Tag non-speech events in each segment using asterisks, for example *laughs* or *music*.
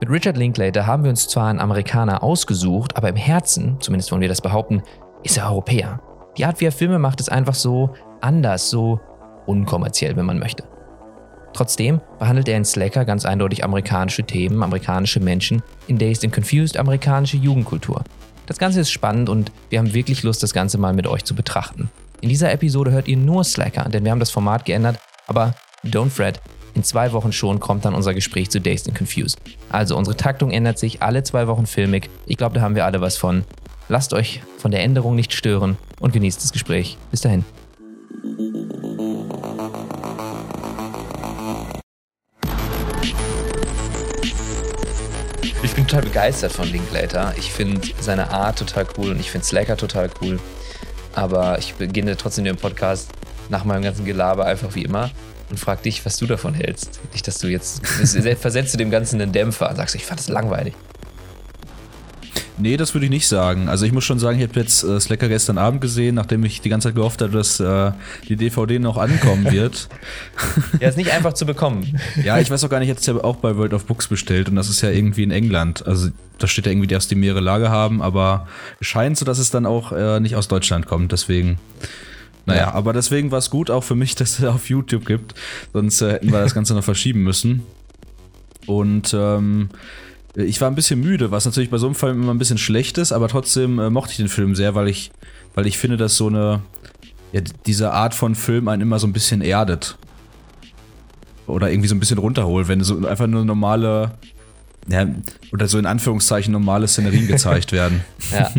Mit Richard Linklater haben wir uns zwar einen Amerikaner ausgesucht, aber im Herzen, zumindest wollen wir das behaupten, ist er Europäer. Die Art, wie er Filme macht, ist einfach so anders, so unkommerziell, wenn man möchte. Trotzdem behandelt er in Slacker ganz eindeutig amerikanische Themen, amerikanische Menschen, in Dazed and Confused amerikanische Jugendkultur. Das Ganze ist spannend und wir haben wirklich Lust, das Ganze mal mit euch zu betrachten. In dieser Episode hört ihr nur Slacker, denn wir haben das Format geändert, aber don't fret, in zwei Wochen schon kommt dann unser Gespräch zu Dazed and Confused. Also unsere Taktung ändert sich alle zwei Wochen filmig. Ich glaube, da haben wir alle was von. Lasst euch von der Änderung nicht stören und genießt das Gespräch. Bis dahin. Ich bin total begeistert von Linklater. Ich finde seine Art total cool und ich finde Slacker total cool. Aber ich beginne trotzdem den Podcast nach meinem ganzen Gelaber einfach wie immer und frag dich, was du davon hältst. Nicht, dass du jetzt versetzt *laughs* du dem Ganzen einen Dämpfer und sagst, ich fand das langweilig. Nee, das würde ich nicht sagen. Also ich muss schon sagen, ich habe jetzt äh, Slacker gestern Abend gesehen, nachdem ich die ganze Zeit gehofft habe, dass äh, die DVD noch ankommen *laughs* wird. ja, ist nicht einfach zu bekommen. ja, ich weiß auch gar nicht, jetzt ja auch bei World of Books bestellt und das ist ja irgendwie in England. Also da steht ja irgendwie, dass die mehrere Lager haben, aber es scheint so, dass es dann auch äh, nicht aus Deutschland kommt. Deswegen naja, ja. aber deswegen war es gut auch für mich, *laughs* dass es auf YouTube gibt. Sonst äh, hätten wir das Ganze noch verschieben müssen. Und ähm, ich war ein bisschen müde, was natürlich bei so einem Film immer ein bisschen schlecht ist, aber trotzdem äh, mochte ich den Film sehr, weil ich, weil ich finde, dass so eine, ja, diese Art von Film einen immer so ein bisschen erdet. Oder irgendwie so ein bisschen runterholt, wenn so einfach nur normale, ja, oder so in Anführungszeichen normale Szenerien gezeigt *laughs* werden. Ja.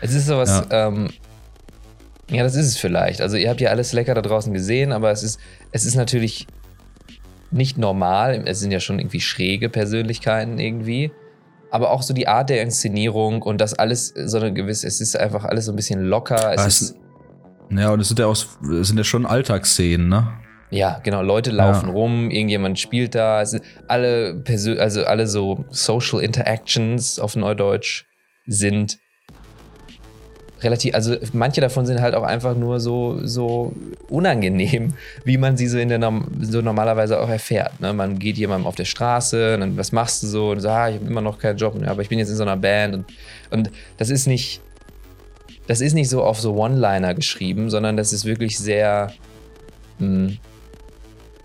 Es ist sowas, ja. ähm, ja, das ist es vielleicht. Also ihr habt ja alles lecker da draußen gesehen, aber es ist, es ist natürlich nicht normal. Es sind ja schon irgendwie schräge Persönlichkeiten irgendwie. Aber auch so die Art der Inszenierung und das alles so eine gewisse, es ist einfach alles so ein bisschen locker. Es ist, ja, und es sind ja auch, es sind ja schon Alltagsszenen, ne? Ja, genau. Leute laufen ja. rum, irgendjemand spielt da. Es sind alle Persön also alle so Social Interactions auf Neudeutsch sind relativ, also manche davon sind halt auch einfach nur so, so unangenehm, *laughs* wie man sie so in der so normalerweise auch erfährt. Ne? Man geht jemandem auf der Straße, und dann, was machst du so? Und sagt, ah, ich habe immer noch keinen Job, aber ich bin jetzt in so einer Band und, und das ist nicht, das ist nicht so auf so One-Liner geschrieben, sondern das ist wirklich sehr mh, hm,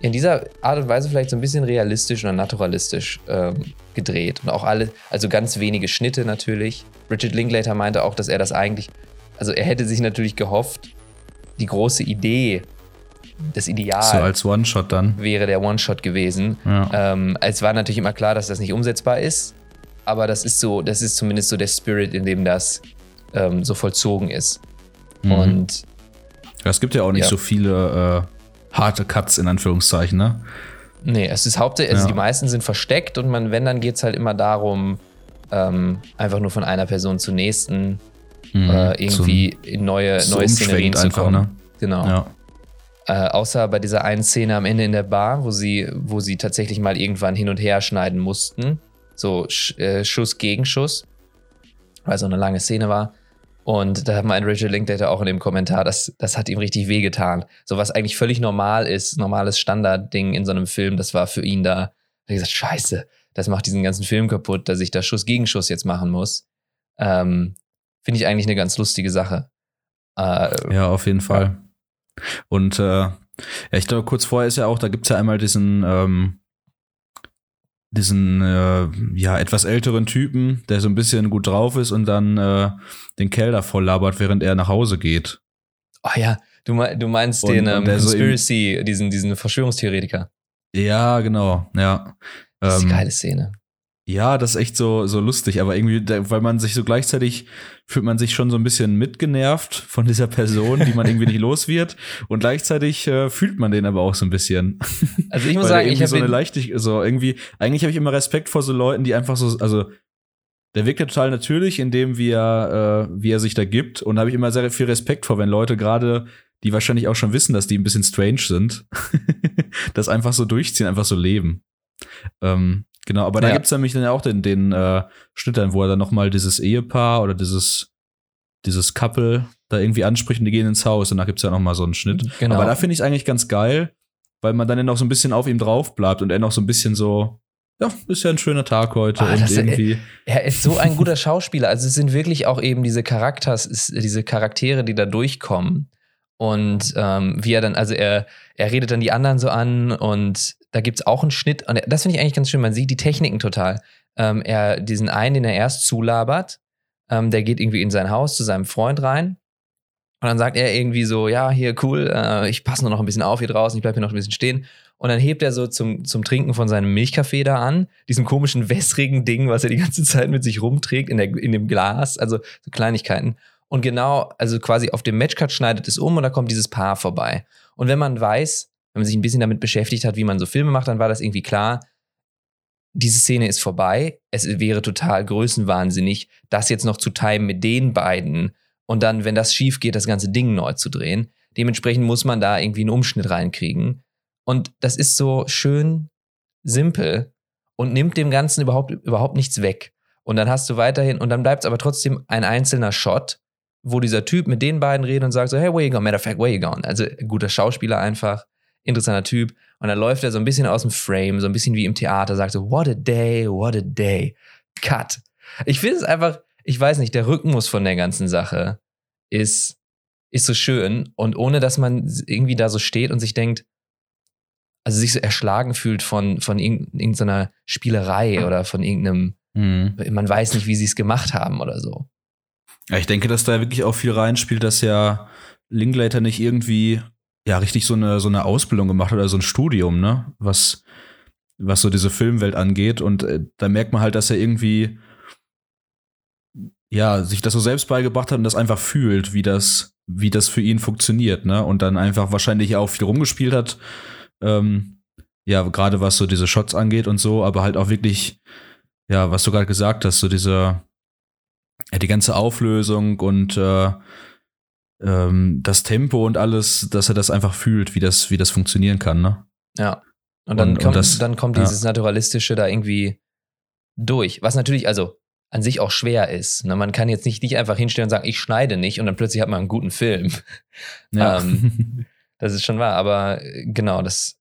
in dieser Art und Weise vielleicht so ein bisschen realistisch oder naturalistisch ähm, gedreht. Und auch alle, also ganz wenige Schnitte natürlich. Richard Linklater meinte auch, dass er das eigentlich also er hätte sich natürlich gehofft, die große Idee, das Ideal. So als One-Shot dann. Wäre der One-Shot gewesen. Ja. Ähm, es war natürlich immer klar, dass das nicht umsetzbar ist, aber das ist so, das ist zumindest so der Spirit, in dem das ähm, so vollzogen ist. Mhm. Und ja, es gibt ja auch nicht ja. so viele äh, harte Cuts in Anführungszeichen, ne? Nee, es ist hauptsächlich, also ja. die meisten sind versteckt und man, wenn, dann geht es halt immer darum, ähm, einfach nur von einer Person zur nächsten mhm. äh, irgendwie in neue, so neue Szenerien zu kommen. Einfach, ne? Genau. Ja. Äh, außer bei dieser einen Szene am Ende in der Bar, wo sie, wo sie tatsächlich mal irgendwann hin und her schneiden mussten. So Sch äh, Schuss gegen Schuss. Weil so eine lange Szene war. Und da hat mein Richard Linklater auch in dem Kommentar, das, das hat ihm richtig wehgetan. So was eigentlich völlig normal ist, normales Standardding in so einem Film, das war für ihn da, er hat gesagt, scheiße, das macht diesen ganzen Film kaputt, dass ich da Schuss gegen Schuss jetzt machen muss. Ähm, finde ich eigentlich eine ganz lustige Sache. Äh, ja, auf jeden Fall. Und äh, ja, ich glaube, kurz vorher ist ja auch, da gibt es ja einmal diesen, ähm, diesen äh, ja etwas älteren Typen, der so ein bisschen gut drauf ist und dann äh, den Keller voll labert, während er nach Hause geht. Oh ja, du, du meinst und, den ähm, Conspiracy, so diesen, diesen Verschwörungstheoretiker. Ja, genau, ja. Das ist eine ähm, geile Szene. Ja, das ist echt so, so lustig, aber irgendwie, weil man sich so gleichzeitig fühlt man sich schon so ein bisschen mitgenervt von dieser Person, die man irgendwie nicht *laughs* los wird. Und gleichzeitig äh, fühlt man den aber auch so ein bisschen. *laughs* Also ich muss sagen, ich habe so eine Leichtigkeit, so irgendwie, eigentlich habe ich immer Respekt vor so Leuten, die einfach so, also der wirkt ja total natürlich, in dem wie er, äh, wie er sich da gibt. Und da habe ich immer sehr viel Respekt vor, wenn Leute gerade, die wahrscheinlich auch schon wissen, dass die ein bisschen strange sind, *laughs* das einfach so durchziehen, einfach so leben. Ähm, Genau, aber da gibt es nämlich dann auch den, den äh, Schnitt dann, wo er dann nochmal dieses Ehepaar oder dieses, dieses Couple da irgendwie anspricht und die gehen ins Haus und da gibt es ja nochmal so einen Schnitt. Genau. Aber da finde ich es eigentlich ganz geil, weil man dann ja noch so ein bisschen auf ihm drauf bleibt und er noch so ein bisschen so, ja, ist ja ein schöner Tag heute ah, und irgendwie. Er ist so ein guter Schauspieler. Also es sind wirklich auch eben diese Charakters, diese Charaktere, die da durchkommen. Und ähm, wie er dann, also er, er redet dann die anderen so an und da gibt es auch einen Schnitt. Und das finde ich eigentlich ganz schön. Man sieht die Techniken total. Ähm, er, diesen einen, den er erst zulabert, ähm, der geht irgendwie in sein Haus zu seinem Freund rein. Und dann sagt er irgendwie so, ja, hier cool, äh, ich passe nur noch ein bisschen auf hier draußen, ich bleibe hier noch ein bisschen stehen. Und dann hebt er so zum, zum Trinken von seinem Milchkaffee da an, diesem komischen wässrigen Ding, was er die ganze Zeit mit sich rumträgt in, der, in dem Glas, also so Kleinigkeiten. Und genau, also quasi auf dem Matchcut schneidet es um und da kommt dieses Paar vorbei. Und wenn man weiß, wenn man sich ein bisschen damit beschäftigt hat, wie man so Filme macht, dann war das irgendwie klar, diese Szene ist vorbei. Es wäre total größenwahnsinnig, das jetzt noch zu timen mit den beiden und dann, wenn das schief geht, das ganze Ding neu zu drehen. Dementsprechend muss man da irgendwie einen Umschnitt reinkriegen. Und das ist so schön simpel und nimmt dem Ganzen überhaupt, überhaupt nichts weg. Und dann hast du weiterhin, und dann bleibt es aber trotzdem ein einzelner Shot, wo dieser Typ mit den beiden redet und sagt so, hey, where you going? Matter of fact, where you going? Also guter Schauspieler einfach, interessanter Typ. Und dann läuft er so ein bisschen aus dem Frame, so ein bisschen wie im Theater, sagt so, what a day, what a day. Cut. Ich finde es einfach, ich weiß nicht, der Rhythmus von der ganzen Sache ist, ist so schön. Und ohne dass man irgendwie da so steht und sich denkt, also sich so erschlagen fühlt von, von irgendeiner Spielerei oder von irgendeinem, mhm. man weiß nicht, wie sie es gemacht haben oder so. Ja, ich denke, dass da wirklich auch viel reinspielt, dass ja Linklater nicht irgendwie ja richtig so eine, so eine Ausbildung gemacht hat oder so ein Studium, ne? Was, was so diese Filmwelt angeht. Und äh, da merkt man halt, dass er irgendwie ja, sich das so selbst beigebracht hat und das einfach fühlt, wie das, wie das für ihn funktioniert, ne? Und dann einfach wahrscheinlich auch viel rumgespielt hat ähm, ja, gerade was so diese Shots angeht und so, aber halt auch wirklich, ja, was du gerade gesagt hast, so diese, ja, die ganze Auflösung und äh, ähm, das Tempo und alles, dass er das einfach fühlt, wie das, wie das funktionieren kann, ne? Ja. Und dann, und, kommt, und das, dann kommt dieses ja. Naturalistische da irgendwie durch. Was natürlich, also an sich auch schwer ist. Ne? Man kann jetzt nicht, nicht einfach hinstellen und sagen, ich schneide nicht und dann plötzlich hat man einen guten Film. *laughs* Ja. ähm, Das ist schon wahr, aber äh, genau, das,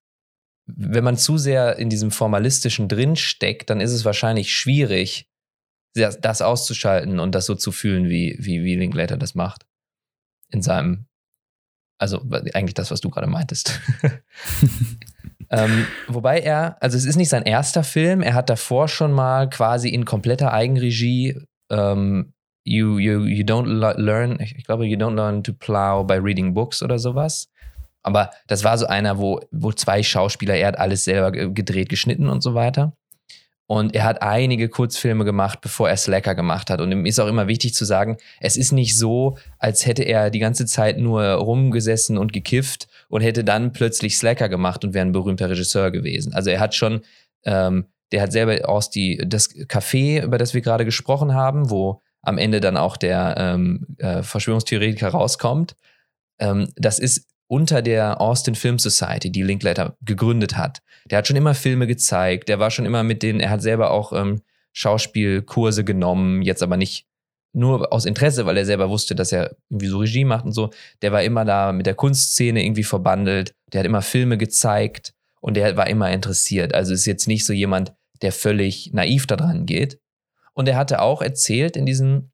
wenn man zu sehr in diesem Formalistischen drinsteckt, dann ist es wahrscheinlich schwierig, das auszuschalten und das so zu fühlen, wie, wie, wie Linklater das macht. In seinem, also eigentlich das, was du gerade meintest. *laughs* *laughs* ähm, wobei er, also es ist nicht sein erster Film, er hat davor schon mal quasi in kompletter Eigenregie ähm, you, you, you don't learn, ich glaube, you don't learn to plow by reading books oder sowas. Aber das war so einer, wo, wo zwei Schauspieler, er hat alles selber gedreht, geschnitten und so weiter. Und er hat einige Kurzfilme gemacht, bevor er Slacker gemacht hat. Und ihm ist auch immer wichtig zu sagen, es ist nicht so, als hätte er die ganze Zeit nur rumgesessen und gekifft und hätte dann plötzlich Slacker gemacht und wäre ein berühmter Regisseur gewesen. Also er hat schon, ähm, der hat selber aus die, das Café, über das wir gerade gesprochen haben, wo am Ende dann auch der ähm, äh, Verschwörungstheoretiker rauskommt. Ähm, das ist unter der Austin Film Society, die Linklater gegründet hat. Der hat schon immer Filme gezeigt, der war schon immer mit denen, er hat selber auch ähm, Schauspielkurse genommen, jetzt aber nicht nur aus Interesse, weil er selber wusste, dass er irgendwie so Regie macht und so. Der war immer da mit der Kunstszene irgendwie verbandelt, der hat immer Filme gezeigt und der war immer interessiert. Also ist jetzt nicht so jemand, der völlig naiv daran geht. Und er hatte auch erzählt in diesem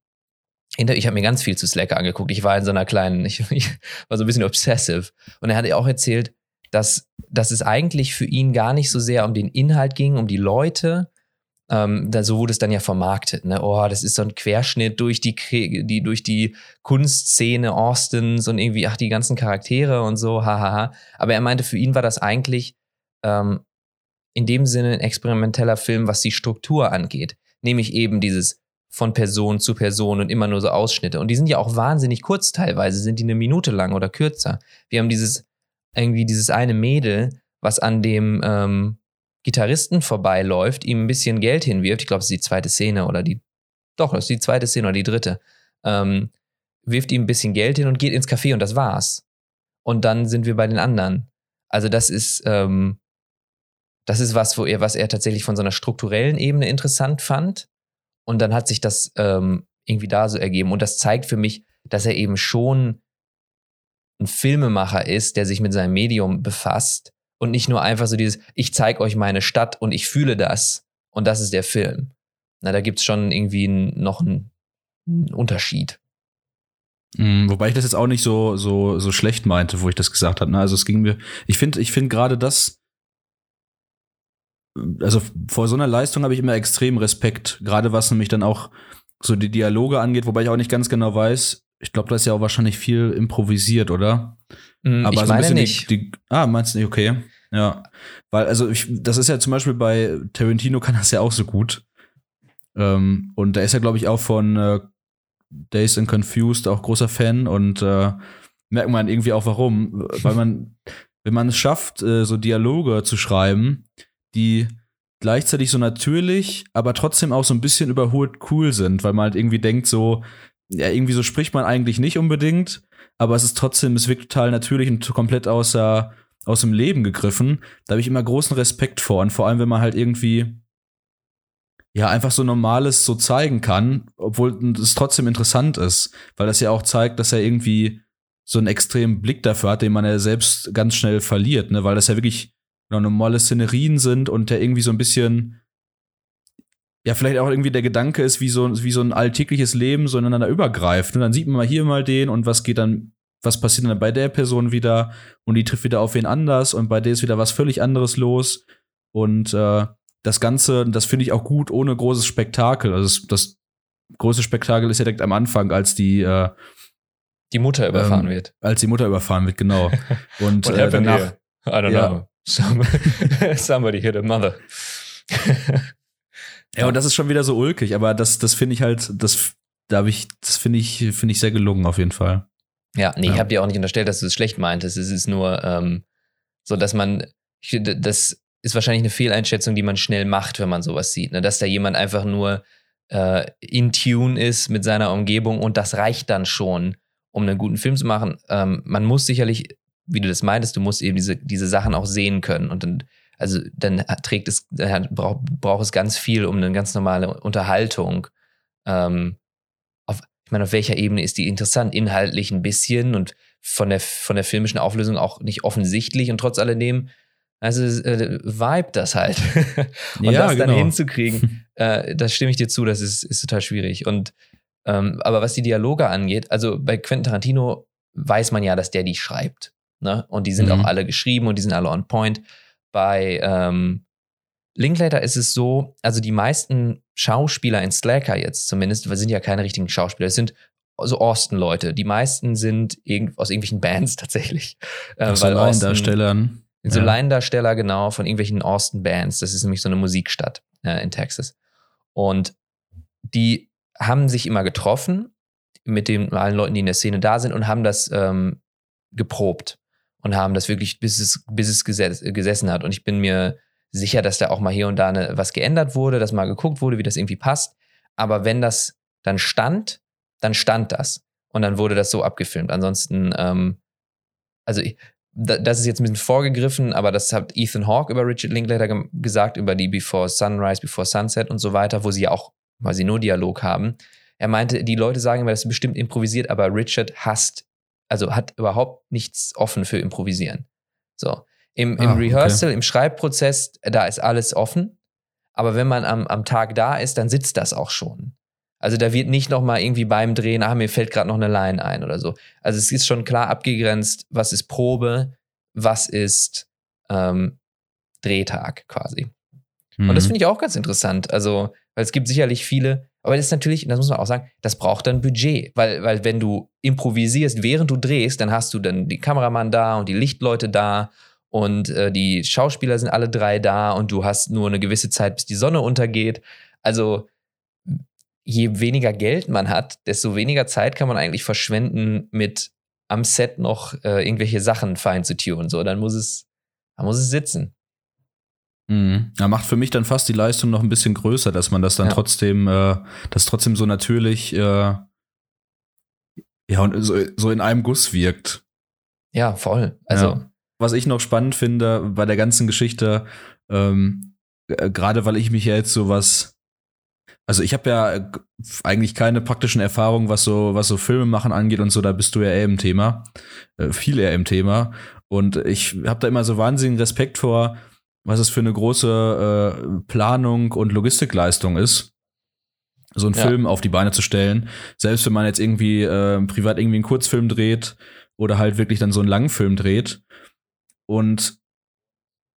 ich habe mir ganz viel zu Slacker angeguckt. Ich war in so einer kleinen, *laughs* ich, ich, war so ein bisschen obsessive. Und er hat auch erzählt, dass, dass es eigentlich für ihn gar nicht so sehr um den Inhalt ging, um die Leute. Ähm, da, so wurde es dann ja vermarktet. Ne? Oh, das ist so ein Querschnitt durch die, die, durch die Kunstszene Austins und irgendwie, ach, die ganzen Charaktere und so, hahaha. Aber er meinte, für ihn war das eigentlich ähm, in dem Sinne ein experimenteller Film, was die Struktur angeht. Nämlich eben dieses von Person zu Person und immer nur so Ausschnitte. Und die sind ja auch wahnsinnig kurz teilweise, sind die eine Minute lang oder kürzer. Wir haben dieses, irgendwie dieses eine Mädel, was an dem ähm, Gitarristen vorbeiläuft, ihm ein bisschen Geld hinwirft. Ich glaube, es ist die zweite Szene oder die, doch, das ist die zweite Szene oder die dritte. Ähm, wirft ihm ein bisschen Geld hin und geht ins Café und das war's. Und dann sind wir bei den anderen. Also das ist, ähm, das ist was, wo er, was er tatsächlich von so einer strukturellen Ebene interessant fand. Und dann hat sich das ähm, irgendwie da so ergeben. Und das zeigt für mich, dass er eben schon ein Filmemacher ist, der sich mit seinem Medium befasst und nicht nur einfach so dieses, ich zeige euch meine Stadt und ich fühle das und das ist der Film. Na, da gibt es schon irgendwie noch einen, Unterschied. Mhm, wobei ich das jetzt auch nicht so, so, so schlecht meinte, wo ich das gesagt habe. Ne? Also es ging mir, ich finde, ich finde gerade das, also vor so einer Leistung habe ich immer extrem Respekt, gerade was nämlich dann auch so die Dialoge angeht, wobei ich auch nicht ganz genau weiß. Ich glaube, da ist ja auch wahrscheinlich viel improvisiert, oder? Mm, Aber ich so meine nicht. Die, die, ah, meinst du nicht? Okay. Ja. Weil, also, ich, das ist ja zum Beispiel bei Tarantino kann das ja auch so gut. Ähm, und da ist ja, glaube ich, auch von äh, Days and Confused auch großer Fan und äh, merkt man irgendwie auch warum. Weil man, wenn man es schafft, äh, so Dialoge zu schreiben, die gleichzeitig so natürlich, aber trotzdem auch so ein bisschen überholt cool sind, weil man halt irgendwie denkt, so, ja, irgendwie so spricht man eigentlich nicht unbedingt, aber es ist trotzdem, es wirkt total natürlich und komplett außer, aus dem Leben gegriffen. Da habe ich immer großen Respekt vor. Und vor allem, wenn man halt irgendwie ja einfach so Normales so zeigen kann, obwohl es trotzdem interessant ist, weil das ja auch zeigt, dass er irgendwie so einen extremen Blick dafür hat, den man ja selbst ganz schnell verliert, ne? Weil das ja wirklich normale Szenerien sind und der irgendwie so ein bisschen ja, vielleicht auch irgendwie der Gedanke ist, wie so, wie so ein alltägliches Leben so ineinander übergreift. Und dann sieht man mal hier mal den und was geht dann, was passiert dann bei der Person wieder und die trifft wieder auf wen anders und bei der ist wieder was völlig anderes los. Und äh, das Ganze, das finde ich auch gut, ohne großes Spektakel. Also das, das große Spektakel ist ja direkt am Anfang, als die äh, die Mutter überfahren ähm, wird. Als die Mutter überfahren wird, genau. *laughs* Und äh, danach? I don't ja. know. *laughs* Somebody, hit a mother. ja, und das ist schon wieder so ulkig, aber das, das finde ich halt, das, da habe ich, das finde ich, finde ich sehr gelungen auf jeden Fall. Ja, nee, ja. ich habe dir auch nicht unterstellt, dass du es schlecht meintest. Es ist nur ähm, so, dass man, ich, das ist wahrscheinlich eine Fehleinschätzung, die man schnell macht, wenn man sowas sieht. Ne? Dass da jemand einfach nur äh, in Tune ist mit seiner Umgebung und das reicht dann schon, um einen guten Film zu machen. Ähm, man muss sicherlich wie du das meintest, du musst eben diese, diese Sachen auch sehen können. Und dann, also dann trägt es, dann braucht, braucht es ganz viel um eine ganz normale Unterhaltung. Ähm, auf, ich meine, auf welcher Ebene ist die interessant? Inhaltlich ein bisschen und von der, von der filmischen Auflösung auch nicht offensichtlich und trotz alledem, also äh, vibe das halt. *laughs* und ja, das dann genau. hinzukriegen, *laughs* äh, das stimme ich dir zu, das ist, ist total schwierig. Und ähm, aber was die Dialoge angeht, also bei Quentin Tarantino weiß man ja, dass der die schreibt. Ne? Und die sind mhm. auch alle geschrieben und die sind alle on point. Bei ähm, Linklater ist es so, also die meisten Schauspieler in Slacker jetzt zumindest, wir sind ja keine richtigen Schauspieler, es sind so Austin-Leute. Die meisten sind irg aus irgendwelchen Bands *laughs* tatsächlich. Äh, so Laiendarstellern. So ja. Laiendarsteller, genau, von irgendwelchen Austin-Bands. Das ist nämlich so eine Musikstadt äh, in Texas. Und die haben sich immer getroffen mit den allen Leuten, die in der Szene da sind und haben das ähm, geprobt und haben das wirklich, bis es, bis es geses gesessen hat. Und ich bin mir sicher, dass da auch mal hier und da eine, was geändert wurde, dass mal geguckt wurde, wie das irgendwie passt. Aber wenn das dann stand, dann stand das. Und dann wurde das so abgefilmt. Ansonsten, ähm, also ich, das ist jetzt ein bisschen vorgegriffen, aber das hat Ethan Hawke über Richard Linklater ge gesagt, über die Before Sunrise, Before Sunset und so weiter, wo sie ja auch, sie nur Dialog haben. Er meinte, die Leute sagen immer, das ist bestimmt improvisiert, aber Richard hasst also hat überhaupt nichts offen für Improvisieren. So. Im, im ah, Rehearsal, okay. im Schreibprozess, da ist alles offen. Aber wenn man am, am Tag da ist, dann sitzt das auch schon. Also da wird nicht noch mal irgendwie beim Drehen, ah, mir fällt gerade noch eine Line ein oder so. Also es ist schon klar abgegrenzt, was ist Probe, was ist ähm, Drehtag quasi. Mhm. Und das mhm. finde ich auch ganz interessant. Also, weil es gibt sicherlich viele, aber das ist natürlich, das muss man auch sagen, das braucht dann Budget. Weil, weil wenn du improvisierst, während du drehst, dann hast du dann die Kameramann da und die Lichtleute da und äh, die Schauspieler sind alle drei da und du hast nur eine gewisse Zeit, bis die Sonne untergeht. Also je weniger Geld man hat, desto weniger Zeit kann man eigentlich verschwenden mit am Set noch äh, irgendwelche Sachen fein zu tunen. So, dann muss es, dann muss es sitzen. Mhm. Ja, macht für mich dann fast die Leistung noch ein bisschen größer, dass man das dann ja. trotzdem, äh, das trotzdem so natürlich, äh, ja, und so, so in einem Guss wirkt. Ja, voll. Also. Ja. Was ich noch spannend finde bei der ganzen Geschichte, ähm, äh, gerade weil ich mich ja jetzt so was, also ich habe ja eigentlich keine praktischen Erfahrungen, was so, was so Filme machen angeht und so, da bist du ja eher im Thema, äh, viel eher im Thema. Und ich habe da immer so wahnsinnigen Respekt vor, was es für eine große äh, Planung und Logistikleistung ist, so einen ja. Film auf die Beine zu stellen. Selbst wenn man jetzt irgendwie äh, privat irgendwie einen Kurzfilm dreht oder halt wirklich dann so einen Langfilm dreht. Und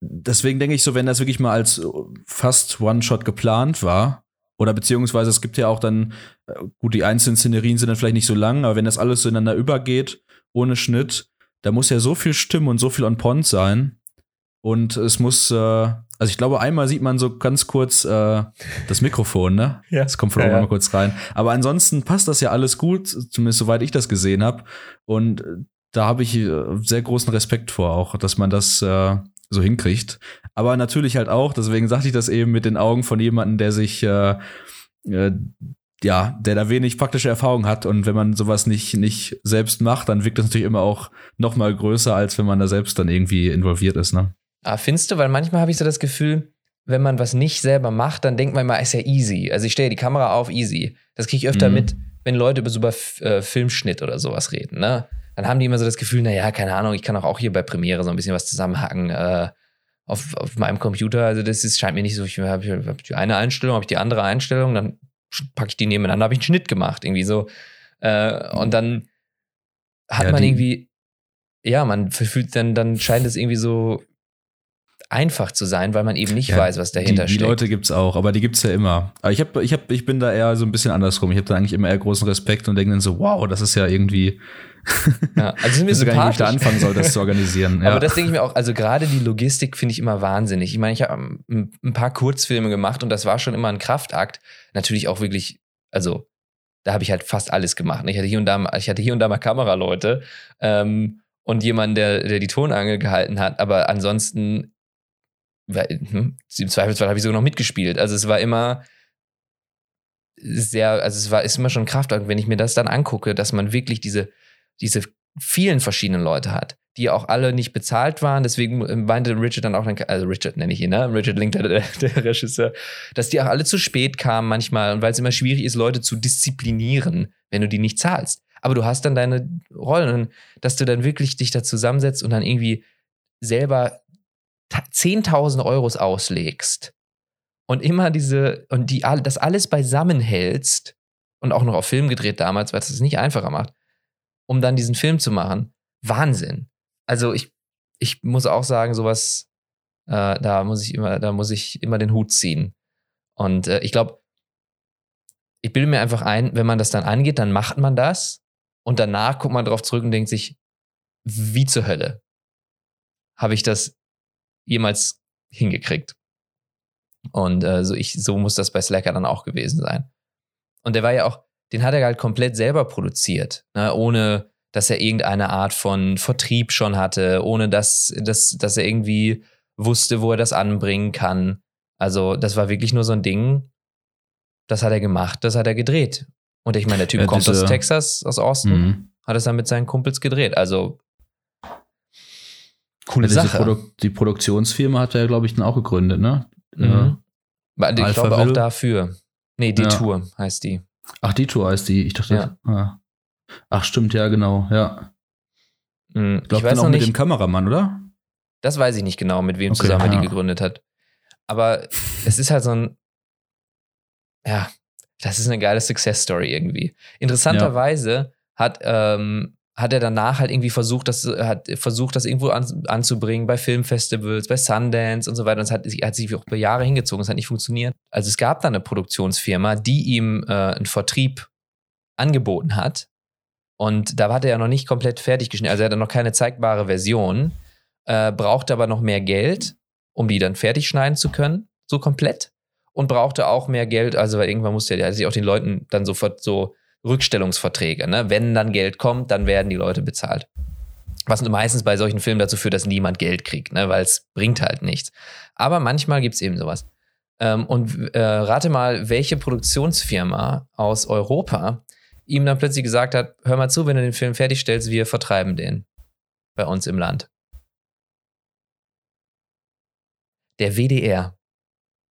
deswegen denke ich so, wenn das wirklich mal als fast One-Shot geplant war, oder beziehungsweise es gibt ja auch dann, äh, gut, die einzelnen Szenerien sind dann vielleicht nicht so lang, aber wenn das alles so ineinander übergeht, ohne Schnitt, da muss ja so viel stimmen und so viel on point sein. Und es muss, äh, also ich glaube, einmal sieht man so ganz kurz äh, das Mikrofon, ne? Ja. Das kommt von oben ja, ja. mal kurz rein. Aber ansonsten passt das ja alles gut, zumindest soweit ich das gesehen habe. Und äh, da habe ich äh, sehr großen Respekt vor, auch, dass man das äh, so hinkriegt. Aber natürlich halt auch, deswegen sagte ich das eben mit den Augen von jemandem, der sich äh, äh, ja, der da wenig praktische Erfahrung hat und wenn man sowas nicht, nicht selbst macht, dann wirkt das natürlich immer auch noch mal größer, als wenn man da selbst dann irgendwie involviert ist, ne? Ah, findest du? Weil manchmal habe ich so das Gefühl, wenn man was nicht selber macht, dann denkt man immer, ist ja easy. Also ich stelle die Kamera auf, easy. Das kriege ich öfter mhm. mit, wenn Leute über so über äh, Filmschnitt oder sowas reden, ne? Dann haben die immer so das Gefühl, naja, keine Ahnung, ich kann auch, auch hier bei Premiere so ein bisschen was zusammenhacken. Äh, auf, auf meinem Computer, also das ist, scheint mir nicht so, ich habe hab die eine Einstellung, habe ich die andere Einstellung, dann packe ich die nebeneinander, habe ich einen Schnitt gemacht, irgendwie so. Äh, und dann hat ja, man irgendwie, ja, man fühlt dann, dann scheint es irgendwie so einfach zu sein, weil man eben nicht ja, weiß, was dahinter die, die steckt. Die Leute gibt's auch, aber die gibt's ja immer. Aber ich hab, ich hab, ich bin da eher so ein bisschen andersrum. Ich habe da eigentlich immer eher großen Respekt und denke dann so, wow, das ist ja irgendwie. Ja, also sind *laughs* mir so gar nicht, wie ich da anfangen soll, das zu organisieren. *laughs* Ja. Aber das denke ich mir auch. Also gerade die Logistik finde ich immer wahnsinnig. Ich meine, ich habe ein paar Kurzfilme gemacht und das war schon immer ein Kraftakt. Natürlich auch wirklich, also da habe ich halt fast alles gemacht. Ich hatte hier und da, ich hatte hier und da mal Kameraleute ähm, und jemanden, der, der die Tonangel gehalten hat. Aber ansonsten weil, hm, im Zweifelsfall habe ich sogar noch mitgespielt. Also es war immer sehr, also es war ist immer schon Kraft. Wenn ich mir das dann angucke, dass man wirklich diese, diese vielen verschiedenen Leute hat, die auch alle nicht bezahlt waren. Deswegen meinte Richard dann auch, also Richard nenne ich ihn, ne? Richard Link, der, *laughs* der Regisseur, dass die auch alle zu spät kamen manchmal und weil es immer schwierig ist, Leute zu disziplinieren, wenn du die nicht zahlst. Aber du hast dann deine Rollen, dass du dann wirklich dich da zusammensetzt und dann irgendwie selber 10.000 Euros auslegst und immer diese, und die, das alles beisammen hältst und auch noch auf Film gedreht damals, weil es es nicht einfacher macht, um dann diesen Film zu machen, Wahnsinn. Also ich, ich muss auch sagen, sowas, äh, da muss ich immer, da muss ich immer den Hut ziehen. Und äh, ich glaube, ich bilde mir einfach ein, wenn man das dann angeht, dann macht man das und danach guckt man drauf zurück und denkt sich, wie zur Hölle habe ich das jemals hingekriegt. Und äh, so, ich, so muss das bei Slacker dann auch gewesen sein. Und der war ja auch, den hat er halt komplett selber produziert, ne? ohne dass er irgendeine Art von Vertrieb schon hatte, ohne dass, dass, dass er irgendwie wusste, wo er das anbringen kann. Also, das war wirklich nur so ein Ding, das hat er gemacht, das hat er gedreht. Und ich meine, der Typ ja, kommt aus Texas, aus Austin, mhm. hat es dann mit seinen Kumpels gedreht. Also, Coole ja, Sache. Produ die Produktionsfirma hat er ja, glaube ich, dann auch gegründet, ne? Mhm. Ja. Ich Alpha glaube auch dafür. Nee, die ja. Tour heißt die. Ach, die Tour heißt die. Ich dachte, ja. ah. ach, stimmt, ja, genau, ja. Mhm. Ich glaube, dann auch mit nicht, dem Kameramann, oder? Das weiß ich nicht genau, mit wem okay, zusammen er die gegründet hat. Aber es ist halt so ein, ja, das ist eine geile Success Story irgendwie. Interessanterweise hat ähm, hat er danach halt irgendwie versucht, das hat versucht, das irgendwo an, anzubringen bei Filmfestivals, bei Sundance und so weiter. Und es hat, hat sich auch über Jahre hingezogen. Es hat nicht funktioniert. Also es gab da eine Produktionsfirma, die ihm äh, einen Vertrieb angeboten hat. Und da hat er ja noch nicht komplett fertig geschnitten. Also er hatte noch keine zeigbare Version, äh, brauchte aber noch mehr Geld, um die dann fertig schneiden zu können, so komplett. Und brauchte auch mehr Geld, also weil irgendwann musste er sich auch den Leuten dann sofort so Rückstellungsverträge. Ne? Wenn dann Geld kommt, dann werden die Leute bezahlt. Was meistens bei solchen Filmen dazu führt, dass niemand Geld kriegt, ne? weil es bringt halt nichts. Aber manchmal gibt es eben sowas. Ähm, und äh, rate mal, welche Produktionsfirma aus Europa ihm dann plötzlich gesagt hat, hör mal zu, wenn du den Film fertigstellst, wir vertreiben den bei uns im Land. Der WDR.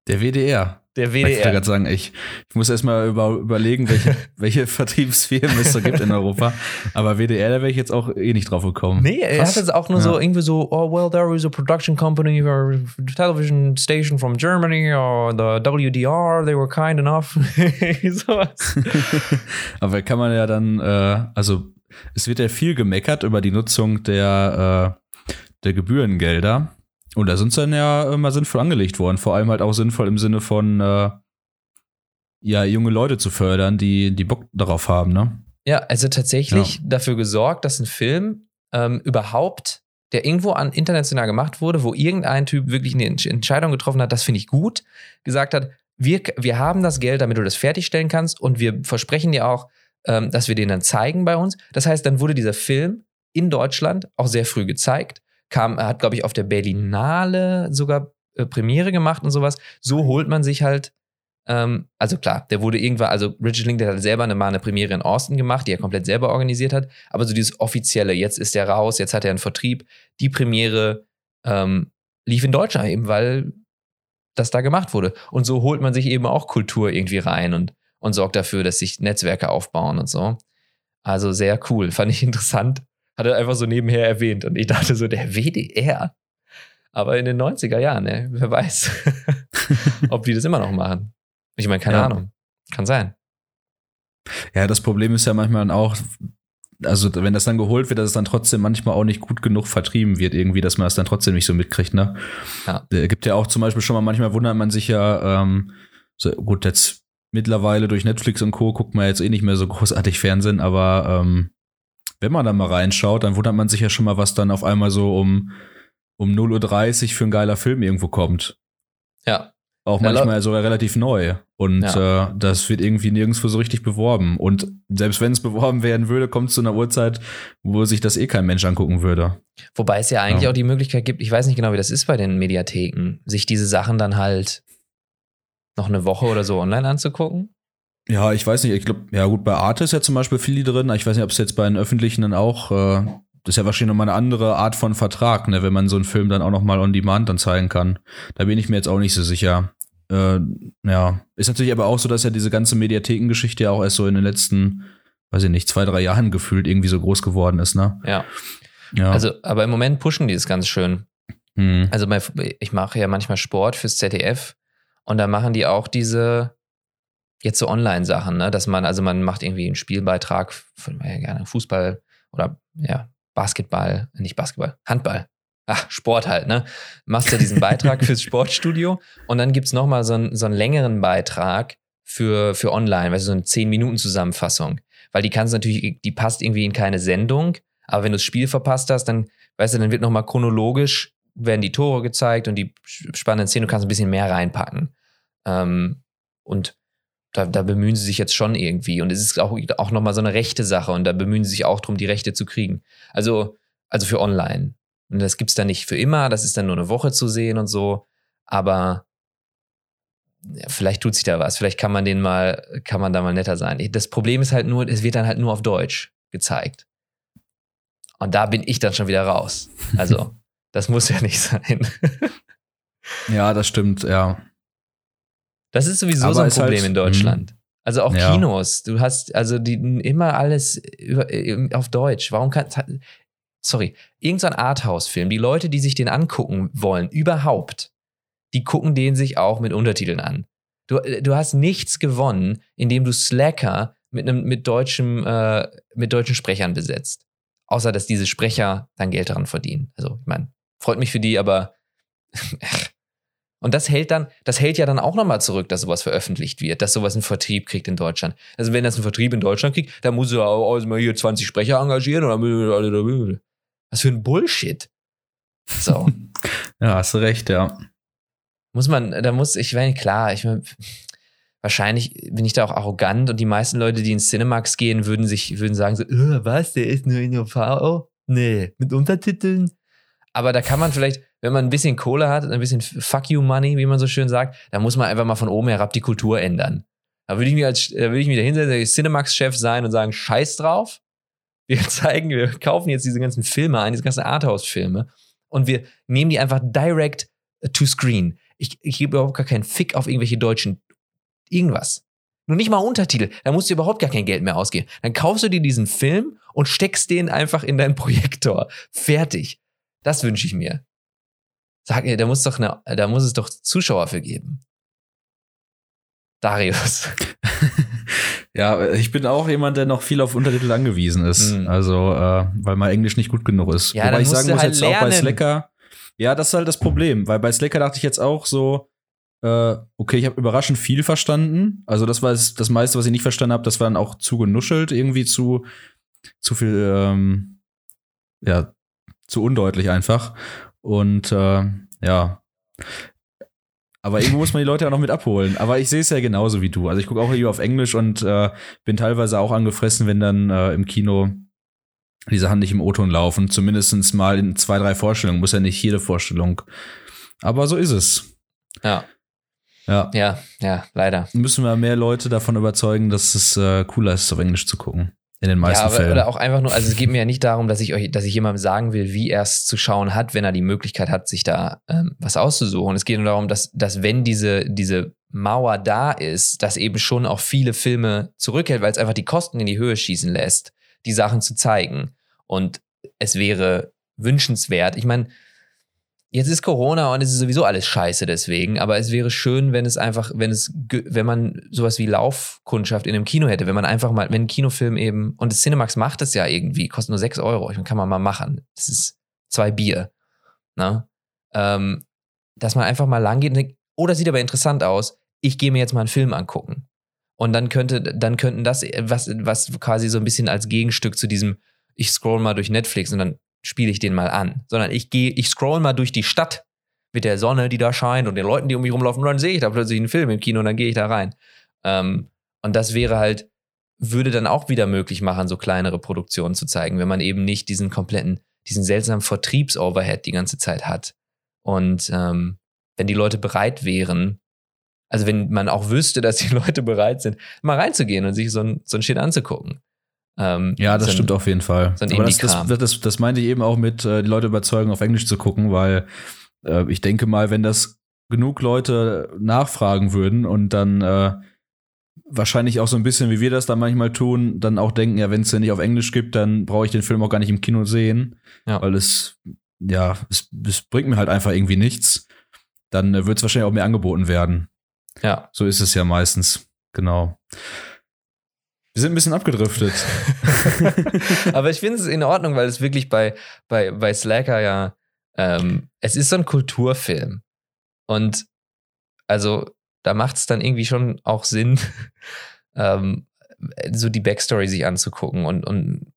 Der WDR. Der Ich wollte WDR. gerade sagen, ich, ich muss erstmal über, überlegen, welche, *laughs* welche Vertriebsfirmen es so gibt in Europa. Aber WDR, da wäre ich jetzt auch eh nicht drauf gekommen. Nee, er Krass. hat jetzt auch nur Ja. so irgendwie so, oh, well, there is a production company or television station from Germany or the WDR, they were kind enough. *laughs* Sowas. *laughs* Aber kann man ja dann, äh, also es wird ja viel gemeckert über die Nutzung der, äh, der Gebührengelder. Und da sind sie dann ja immer sinnvoll angelegt worden. Vor allem halt auch sinnvoll im Sinne von, äh, ja, junge Leute zu fördern, die, die Bock darauf haben, ne? Ja, also tatsächlich dafür gesorgt, dass ein Film ähm, überhaupt, der irgendwo an international gemacht wurde, wo irgendein Typ wirklich eine Entsch- Entscheidung getroffen hat, das finde ich gut, gesagt hat, wir, wir haben das Geld, damit du das fertigstellen kannst und wir versprechen dir auch, ähm, dass wir den dann zeigen bei uns. Das heißt, dann wurde dieser Film in Deutschland auch sehr früh gezeigt, kam, hat, glaube ich, auf der Berlinale sogar äh, Premiere gemacht und sowas. So holt man sich halt ähm, also klar, der wurde irgendwann, also Richard Link, der hat selber eine, mal eine Premiere in Austin gemacht, die er komplett selber organisiert hat. Aber so dieses offizielle, jetzt ist er raus, jetzt hat er einen Vertrieb. Die Premiere ähm, lief in Deutschland eben, weil das da gemacht wurde. Und so holt man sich eben auch Kultur irgendwie rein und, und sorgt dafür, dass sich Netzwerke aufbauen und so. Also sehr cool, fand ich *laughs* interessant. Hat er einfach so nebenher erwähnt und ich dachte so, der WDR. Aber in den 90er Jahren, ne? wer weiß, *laughs* ob die das immer noch machen. Ich meine, keine Ja. Ahnung. Kann sein. Ja, das Problem ist ja manchmal auch, also wenn das dann geholt wird, dass es dann trotzdem manchmal auch nicht gut genug vertrieben wird, irgendwie, dass man das dann trotzdem nicht so mitkriegt, ne? Ja. Der gibt ja auch zum Beispiel schon mal, manchmal wundert man sich ja, ähm, so, gut, jetzt mittlerweile durch Netflix und Co. guckt man jetzt eh nicht mehr so großartig Fernsehen, aber ähm, wenn man da mal reinschaut, dann wundert man sich ja schon mal, was dann auf einmal so um, um 0.30 Uhr für ein geiler Film irgendwo kommt. Ja. Auch Ja, manchmal sogar relativ neu. Und Ja. äh, das wird irgendwie nirgendwo so richtig beworben. Und selbst wenn es beworben werden würde, kommt es zu einer Uhrzeit, wo sich das eh kein Mensch angucken würde. Wobei es ja eigentlich Ja. auch die Möglichkeit gibt, ich weiß nicht genau, wie das ist bei den Mediatheken, sich diese Sachen dann halt noch eine Woche oder so online anzugucken. Ja, ich weiß nicht, ich glaube, ja gut, bei Arte ist ja zum Beispiel viel drin. Ich weiß nicht, ob es jetzt bei den Öffentlichen dann auch, äh, das ist ja wahrscheinlich nochmal eine andere Art von Vertrag, ne, wenn man so einen Film dann auch nochmal on demand dann zeigen kann. Da bin ich mir jetzt auch nicht so sicher. Äh, ja, ist natürlich aber auch so, dass ja diese ganze Mediathekengeschichte ja auch erst so in den letzten, weiß ich nicht, zwei, drei Jahren gefühlt irgendwie so groß geworden ist, ne? Ja. Ja. Also, aber im Moment pushen die es ganz schön. hm. Also ich mache ja manchmal Sport fürs ZDF und da machen die auch diese jetzt so Online-Sachen, ne? Dass man, also man macht irgendwie einen Spielbeitrag von ja, gerne Fußball oder ja, Basketball, nicht Basketball, Handball. Ach, Sport halt, ne? Machst du diesen Beitrag *laughs* fürs Sportstudio und dann gibt's noch nochmal so, einen- so einen längeren Beitrag für, für online, weißt du, so eine 10-Minuten-Zusammenfassung. Weil die kannst du natürlich, die passt irgendwie in keine Sendung, aber wenn du das Spiel verpasst hast, dann, weißt du, dann wird nochmal chronologisch, werden die Tore gezeigt und die spannenden Szenen, du kannst ein bisschen mehr reinpacken. Ähm, und da, da bemühen sie sich jetzt schon irgendwie. Und es ist auch, auch nochmal so eine rechte Sache und da bemühen sie sich auch drum, die Rechte zu kriegen. Also, also für online. Und das gibt's dann nicht für immer, das ist dann nur eine Woche zu sehen und so. Aber ja, vielleicht tut sich da was. Vielleicht kann man den mal, kann man da mal netter sein. Das Problem ist halt nur, es wird dann halt nur auf Deutsch gezeigt. Und da bin ich dann schon wieder raus. Also, *laughs* das muss ja nicht sein. ja, das stimmt, ja. Das ist sowieso Aber so ein halt- Problem in Deutschland. Also auch Ja. Kinos. Du hast also die immer alles über, auf Deutsch. Warum kann sorry, irgendein so ein Arthouse-Film, die Leute, die sich den angucken wollen, überhaupt, die gucken den sich auch mit Untertiteln an. Du, du hast nichts gewonnen, indem du Slacker mit einem mit deutschem äh, mit deutschen Sprechern besetzt. Außer dass diese Sprecher dann Geld daran verdienen. Also, ich meine, freut mich für die, aber *laughs* und das hält dann, das hält ja dann auch nochmal zurück, dass sowas veröffentlicht wird, dass sowas einen Vertrieb kriegt in Deutschland. Also wenn das einen Vertrieb in Deutschland kriegt, dann muss er auch also mal hier 20 Sprecher engagieren oder was für ein Bullshit. So. *laughs* Ja, hast du recht, ja. muss man, da muss, ich meine, klar, ich meine, wahrscheinlich bin ich da auch arrogant und die meisten Leute, die ins Cinemax gehen, würden sich, würden sagen so, "Äh, was, der ist nur in OV? Nee, mit Untertiteln? Aber da kann man vielleicht, wenn man ein bisschen Kohle hat, ein bisschen Fuck you Money, wie man so schön sagt, da muss man einfach mal von oben herab die Kultur ändern. Da würde ich mir als, da würde ich mir da hinsetzen, Cinemax-Chef sein und sagen, scheiß drauf. Wir zeigen, wir kaufen jetzt diese ganzen Filme ein, diese ganzen Arthouse-Filme und wir nehmen die einfach direct to screen. Ich, ich gebe überhaupt gar keinen Fick auf irgendwelche deutschen irgendwas. Nur nicht mal Untertitel. Da musst du überhaupt gar kein Geld mehr ausgeben. Dann kaufst du dir diesen Film und steckst den einfach in deinen Projektor. Fertig. Das wünsche ich mir. Sag mir, da muss doch eine, da muss es doch Zuschauer für geben. Darius. *laughs* ja, ich bin auch jemand, der noch viel auf Untertitel angewiesen ist. Mhm. Also, äh, weil mein Englisch nicht gut genug ist. Ja, Wobei ich sagen muss, halt jetzt lernen. auch bei Slacker, ja, das ist halt das Problem, weil bei Slacker dachte ich jetzt auch so, äh, okay, ich habe überraschend viel verstanden. Also das war das meiste, was ich nicht verstanden habe, das war dann auch zu genuschelt, irgendwie zu, zu viel, ähm, ja, zu undeutlich einfach. Und äh, ja. Aber irgendwo muss man die Leute auch noch mit abholen. Aber ich sehe es ja genauso wie du. Also ich gucke auch hier auf Englisch und äh, bin teilweise auch angefressen, wenn dann äh, im Kino die Sachen nicht im O-Ton laufen. Zumindest mal in zwei, drei Vorstellungen. Muss ja nicht jede Vorstellung. Aber so ist es. Ja. Ja. Ja, ja, leider. Müssen wir mehr Leute davon überzeugen, dass es äh, cooler ist, auf Englisch zu gucken. In den meisten ja, aber, Fällen. Oder auch einfach nur, also es geht mir ja nicht darum, dass ich euch, dass ich jemandem sagen will, wie er es zu schauen hat, wenn er die Möglichkeit hat, sich da ähm, was auszusuchen. Es geht nur darum, dass, dass wenn diese, diese Mauer da ist, dass eben schon auch viele Filme zurückhält, weil es einfach die Kosten in die Höhe schießen lässt, die Sachen zu zeigen. Und es wäre wünschenswert. Ich meine, Jetzt ist Corona und es ist sowieso alles scheiße deswegen, aber es wäre schön, wenn es einfach, wenn es, wenn man sowas wie Laufkundschaft in einem Kino hätte, wenn man einfach mal, wenn ein Kinofilm eben, und das Cinemax macht es ja irgendwie, kostet nur sechs Euro, ich meine, kann man mal machen. Das ist zwei Bier. Ne? Ähm, dass man einfach mal lang geht und denkt, oh, das sieht aber interessant aus, ich gehe mir jetzt mal einen Film angucken. Und dann könnte, dann könnten das, was, was quasi so ein bisschen als Gegenstück zu diesem, ich scroll mal durch Netflix und dann spiele ich den mal an, sondern ich gehe, ich scroll mal durch die Stadt mit der Sonne, die da scheint und den Leuten, die um mich rumlaufen und dann sehe ich da plötzlich einen Film im Kino und dann gehe ich da rein. Ähm, und das wäre halt, würde dann auch wieder möglich machen, so kleinere Produktionen zu zeigen, wenn man eben nicht diesen kompletten, diesen seltsamen Vertriebsoverhead die ganze Zeit hat. Und ähm, wenn die Leute bereit wären, also wenn man auch wüsste, dass die *laughs* Leute bereit sind, mal reinzugehen und sich so ein, so ein Shit anzugucken. Ähm, ja, das so stimmt auf jeden Fall. So Aber das, das, das, das, meinte ich eben auch mit, äh, die Leute überzeugen, auf Englisch zu gucken, weil äh, ich denke mal, wenn das genug Leute nachfragen würden und dann äh, wahrscheinlich auch so ein bisschen, wie wir das da manchmal tun, dann auch denken, ja, wenn es den nicht auf Englisch gibt, dann brauche ich den Film auch gar nicht im Kino sehen, ja. weil es, ja, es, es bringt mir halt einfach irgendwie nichts. Dann äh, wird es wahrscheinlich auch mehr angeboten werden. Ja. So ist es ja meistens. Genau. Wir sind ein bisschen abgedriftet. *laughs* Aber ich finde es in Ordnung, weil es wirklich bei, bei, bei Slacker ja, ähm, es ist so ein Kulturfilm. Und also da macht es dann irgendwie schon auch Sinn, *laughs* ähm, so die Backstory sich anzugucken. Und, und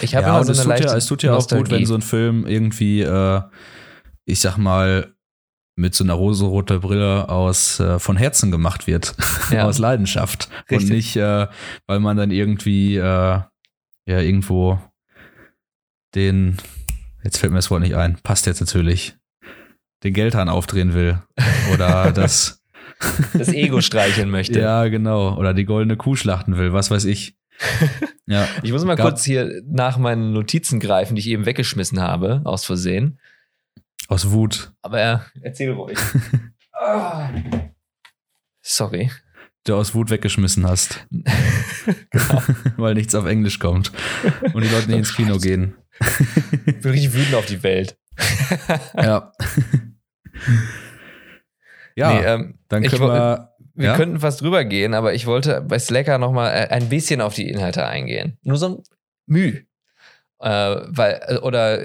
ich habe ja, immer so eine leichte ja, Es tut ja auch gut, wenn so ein Film irgendwie, äh, ich sag mal, mit so einer rosa-roter Brille aus äh, von Herzen gemacht wird, ja. *laughs* aus Leidenschaft Richtig. und nicht, äh, weil man dann irgendwie äh, ja irgendwo den, jetzt fällt mir das Wort nicht ein, passt jetzt natürlich, den Geldhahn aufdrehen will oder *laughs* das das Ego streicheln möchte. Ja, genau. Oder die goldene Kuh schlachten will, was weiß ich. *laughs* Ja. Ich muss mal Gab kurz hier nach meinen Notizen greifen, die ich eben weggeschmissen habe, aus Versehen. Aus Wut. Aber ja, erzähl ruhig. oh. *laughs* Sorry. Du aus Wut weggeschmissen hast. genau. *laughs* Weil nichts auf Englisch kommt. Und die Leute nicht ins Kino gehen. ich bin richtig wütend auf die Welt. ja. ja, nee, ähm, dann können ich, wir. Wir ja? könnten fast drüber gehen, aber ich wollte bei Slacker nochmal äh, ein bisschen auf die Inhalte eingehen. Nur so ein Müh. Äh, weil, oder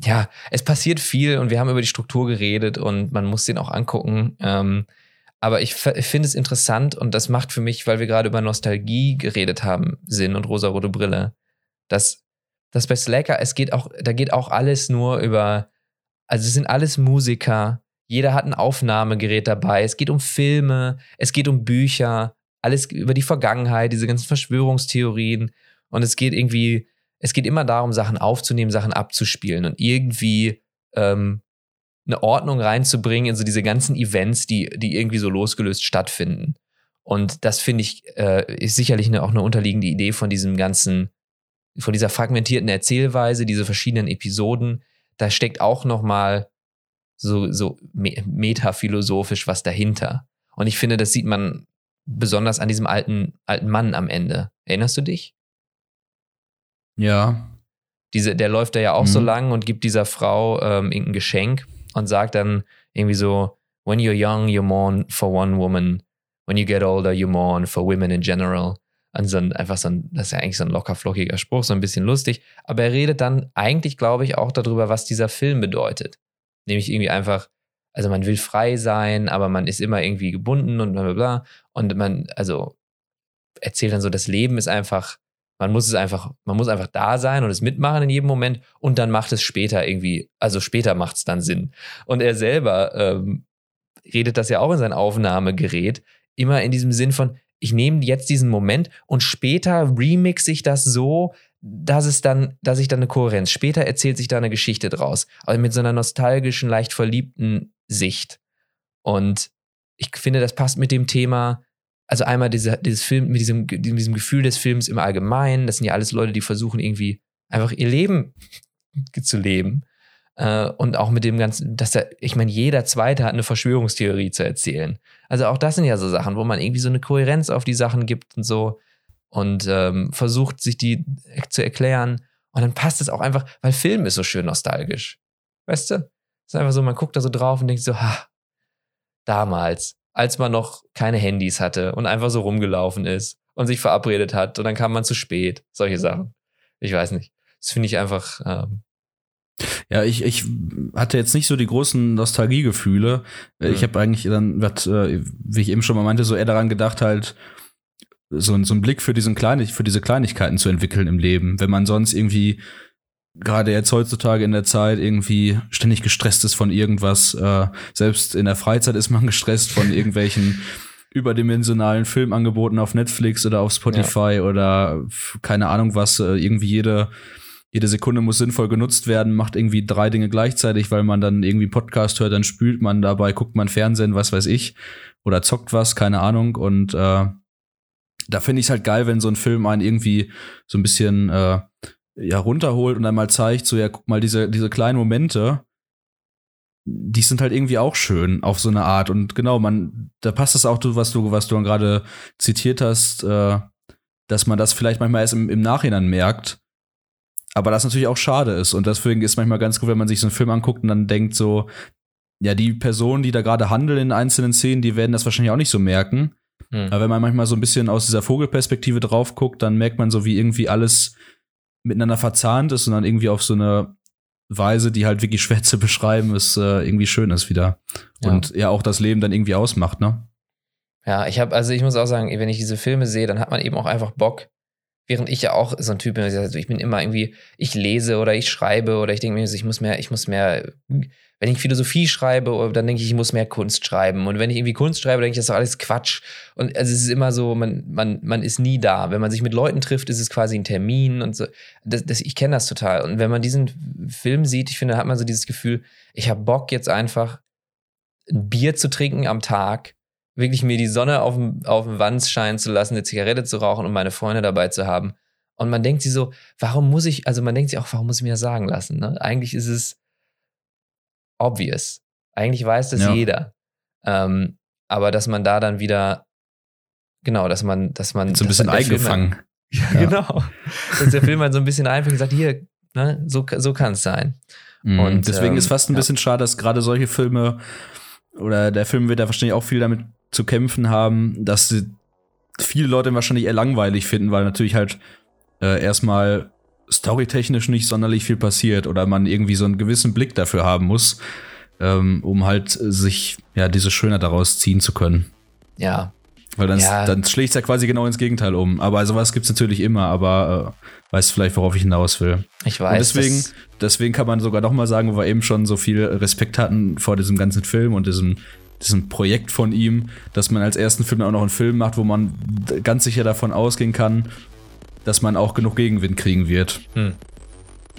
ja, es passiert viel und wir haben über die Struktur geredet und man muss den auch angucken. Ähm, aber ich, ich finde es interessant und das macht für mich, weil wir gerade über Nostalgie geredet haben, Sinn und rosa-rote Brille, dass, dass bei Slacker, es geht auch, da geht auch alles nur über, also es sind alles Musiker, jeder hat ein Aufnahmegerät dabei, es geht um Filme, es geht um Bücher, alles über die Vergangenheit, diese ganzen Verschwörungstheorien und es geht irgendwie es geht immer darum, Sachen aufzunehmen, Sachen abzuspielen und irgendwie ähm, eine Ordnung reinzubringen in so diese ganzen Events, die, die irgendwie so losgelöst stattfinden. Und das finde ich, äh, ist sicherlich eine, auch eine unterliegende Idee von diesem ganzen, von dieser fragmentierten Erzählweise, diese verschiedenen Episoden. Da steckt auch nochmal so, so metaphilosophisch was dahinter. Und ich finde, das sieht man besonders an diesem alten, alten Mann am Ende. Erinnerst du dich? Ja. Diese, der läuft da ja auch mhm. so lang und gibt dieser Frau ähm, irgendein Geschenk und sagt dann irgendwie so, when you're young, you mourn for one woman. When you get older, you mourn for women in general. Und so ein, einfach so ein, das ist ja eigentlich so ein locker flockiger Spruch, so ein bisschen lustig. Aber er redet dann eigentlich, glaube ich, auch darüber, was dieser Film bedeutet. Nämlich irgendwie einfach, also man will frei sein, aber man ist immer irgendwie gebunden und bla bla bla. Und man, also erzählt dann so, das Leben ist einfach, man muss es einfach, man muss einfach da sein und es mitmachen in jedem Moment und dann macht es später irgendwie, also später macht es dann Sinn. Und er selber ähm, redet das ja auch in sein Aufnahmegerät, immer in diesem Sinn von, ich nehme jetzt diesen Moment und später remixe ich das so, dass es dann, dass ich dann eine Kohärenz. Später erzählt sich da eine Geschichte draus. Also mit so einer nostalgischen, leicht verliebten Sicht. Und ich finde, das passt mit dem Thema, also einmal diese, dieses Film, mit diesem, diesem Gefühl des Films im Allgemeinen. Das sind ja alles Leute, die versuchen irgendwie einfach ihr Leben *laughs* zu leben. Äh, und auch mit dem ganzen, dass da, ich meine, jeder Zweite hat eine Verschwörungstheorie zu erzählen. Also auch das sind ja so Sachen, wo man irgendwie so eine Kohärenz auf die Sachen gibt und so und ähm, versucht, sich die zu erklären. Und dann passt es auch einfach, weil Film ist so schön nostalgisch. Weißt du? Es ist einfach so, man guckt da so drauf und denkt so, ha, damals, als man noch keine Handys hatte und einfach so rumgelaufen ist und sich verabredet hat und dann kam man zu spät. Solche Sachen. Ich weiß nicht. Das finde ich einfach, ähm, ja, ich, ich hatte jetzt nicht so die großen Nostalgiegefühle. Mhm. Ich habe eigentlich dann, äh, wie ich eben schon mal meinte, so eher daran gedacht, halt so, so einen Blick für, diesen Kleinig für diese Kleinigkeiten zu entwickeln im Leben. Wenn man sonst irgendwie gerade jetzt heutzutage in der Zeit irgendwie ständig gestresst ist von irgendwas. Äh, selbst in der Freizeit ist man *laughs* gestresst von irgendwelchen überdimensionalen Filmangeboten auf Netflix oder auf Spotify ja. oder keine Ahnung was. Äh, irgendwie jede jede Sekunde muss sinnvoll genutzt werden, macht irgendwie drei Dinge gleichzeitig, weil man dann irgendwie Podcast hört, dann spült man dabei, guckt man Fernsehen, was weiß ich, oder zockt was, keine Ahnung. Und äh, da finde ich es halt geil, wenn so ein Film einen irgendwie so ein bisschen äh, ja runterholt und einmal zeigt, so ja, guck mal, diese, diese kleinen Momente, die sind halt irgendwie auch schön auf so eine Art. Und genau, man, da passt es auch, was du, was du gerade zitiert hast, äh, dass man das vielleicht manchmal erst im, im Nachhinein merkt aber das natürlich auch schade ist. Und deswegen ist manchmal ganz gut, wenn man sich so einen Film anguckt und dann denkt so, ja, die Personen, die da gerade handeln in einzelnen Szenen, die werden das wahrscheinlich auch nicht so merken. Hm. Aber wenn man manchmal so ein bisschen aus dieser Vogelperspektive drauf guckt, dann merkt man so, wie irgendwie alles miteinander verzahnt ist und dann irgendwie auf so eine Weise, die halt wirklich schwer *laughs* zu beschreiben ist, äh, irgendwie schön ist wieder. Ja. Und ja auch das Leben dann irgendwie ausmacht, ne? Ja, ich habe, also ich muss auch sagen, wenn ich diese Filme sehe, dann hat man eben auch einfach Bock, Während ich ja auch so ein Typ bin, also ich bin immer irgendwie, ich lese oder ich schreibe oder ich denke mir, ich muss mehr, ich muss mehr, wenn ich Philosophie schreibe, dann denke ich, ich muss mehr Kunst schreiben. Und wenn ich irgendwie Kunst schreibe, denke ich, das ist doch alles Quatsch. Und also es ist immer so, man, man, man ist nie da. Wenn man sich mit Leuten trifft, ist es quasi ein Termin und so. Das, das, ich kenne das total. Und wenn man diesen Film sieht, ich finde, hat man so dieses Gefühl, ich habe Bock jetzt einfach ein Bier zu trinken am Tag wirklich mir die Sonne auf dem, auf dem Wand scheinen zu lassen, eine Zigarette zu rauchen und meine Freunde dabei zu haben. Und man denkt sich so, warum muss ich, also man denkt sich auch, warum muss ich mir das sagen lassen? Ne? Eigentlich ist es obvious. Eigentlich weiß das ja. jeder. Ähm, aber dass man da dann wieder, genau, dass man, dass man. So ein bisschen eingefangen. *laughs* ja, ja, genau. dass der Film halt so ein bisschen einfängt und sagt, hier, ne, so, so kann es sein. Mhm. Und deswegen ähm, ist fast ein bisschen schade, dass gerade solche Filme oder der Film wird ja wahrscheinlich auch viel damit zu kämpfen haben, dass sie viele Leute wahrscheinlich eher langweilig finden, weil natürlich halt äh, erstmal storytechnisch nicht sonderlich viel passiert oder man irgendwie so einen gewissen Blick dafür haben muss, ähm, um halt sich ja diese Schönheit daraus ziehen zu können. Ja. Weil dann, ja. dann schlägt es ja quasi genau ins Gegenteil um. Aber sowas gibt es natürlich immer, aber äh, weißt vielleicht, worauf ich hinaus will. Ich weiß. Und deswegen, deswegen kann man sogar noch mal sagen, wo wir eben schon so viel Respekt hatten vor diesem ganzen Film und diesem diesem Projekt von ihm, dass man als ersten Film auch noch einen Film macht, wo man ganz sicher davon ausgehen kann, dass man auch genug Gegenwind kriegen wird. Hm.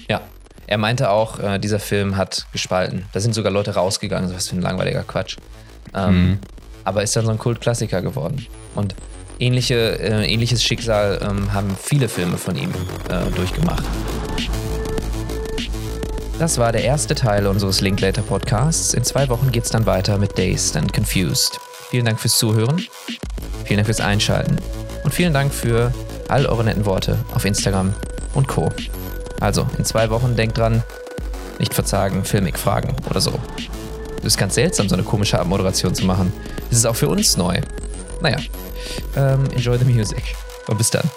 Ja, er meinte auch, äh, dieser Film hat gespalten. Da sind sogar Leute rausgegangen, so was für ein langweiliger Quatsch. Ähm, mhm. Aber ist dann so ein Kultklassiker geworden. Und ähnliche, äh, ähnliches Schicksal ähm, haben viele Filme von ihm äh, durchgemacht. Das war der erste Teil unseres Linklater Podcasts. In zwei Wochen geht es dann weiter mit Dazed and Confused. Vielen Dank fürs Zuhören, vielen Dank fürs Einschalten und vielen Dank für all eure netten Worte auf Instagram und Co. Also, in zwei Wochen denkt dran, nicht verzagen, Filmik fragen oder so. Das ist ganz seltsam, so eine komische Abmoderation zu machen. Das ist auch für uns neu. Naja, ähm, enjoy the music. Und bis dann.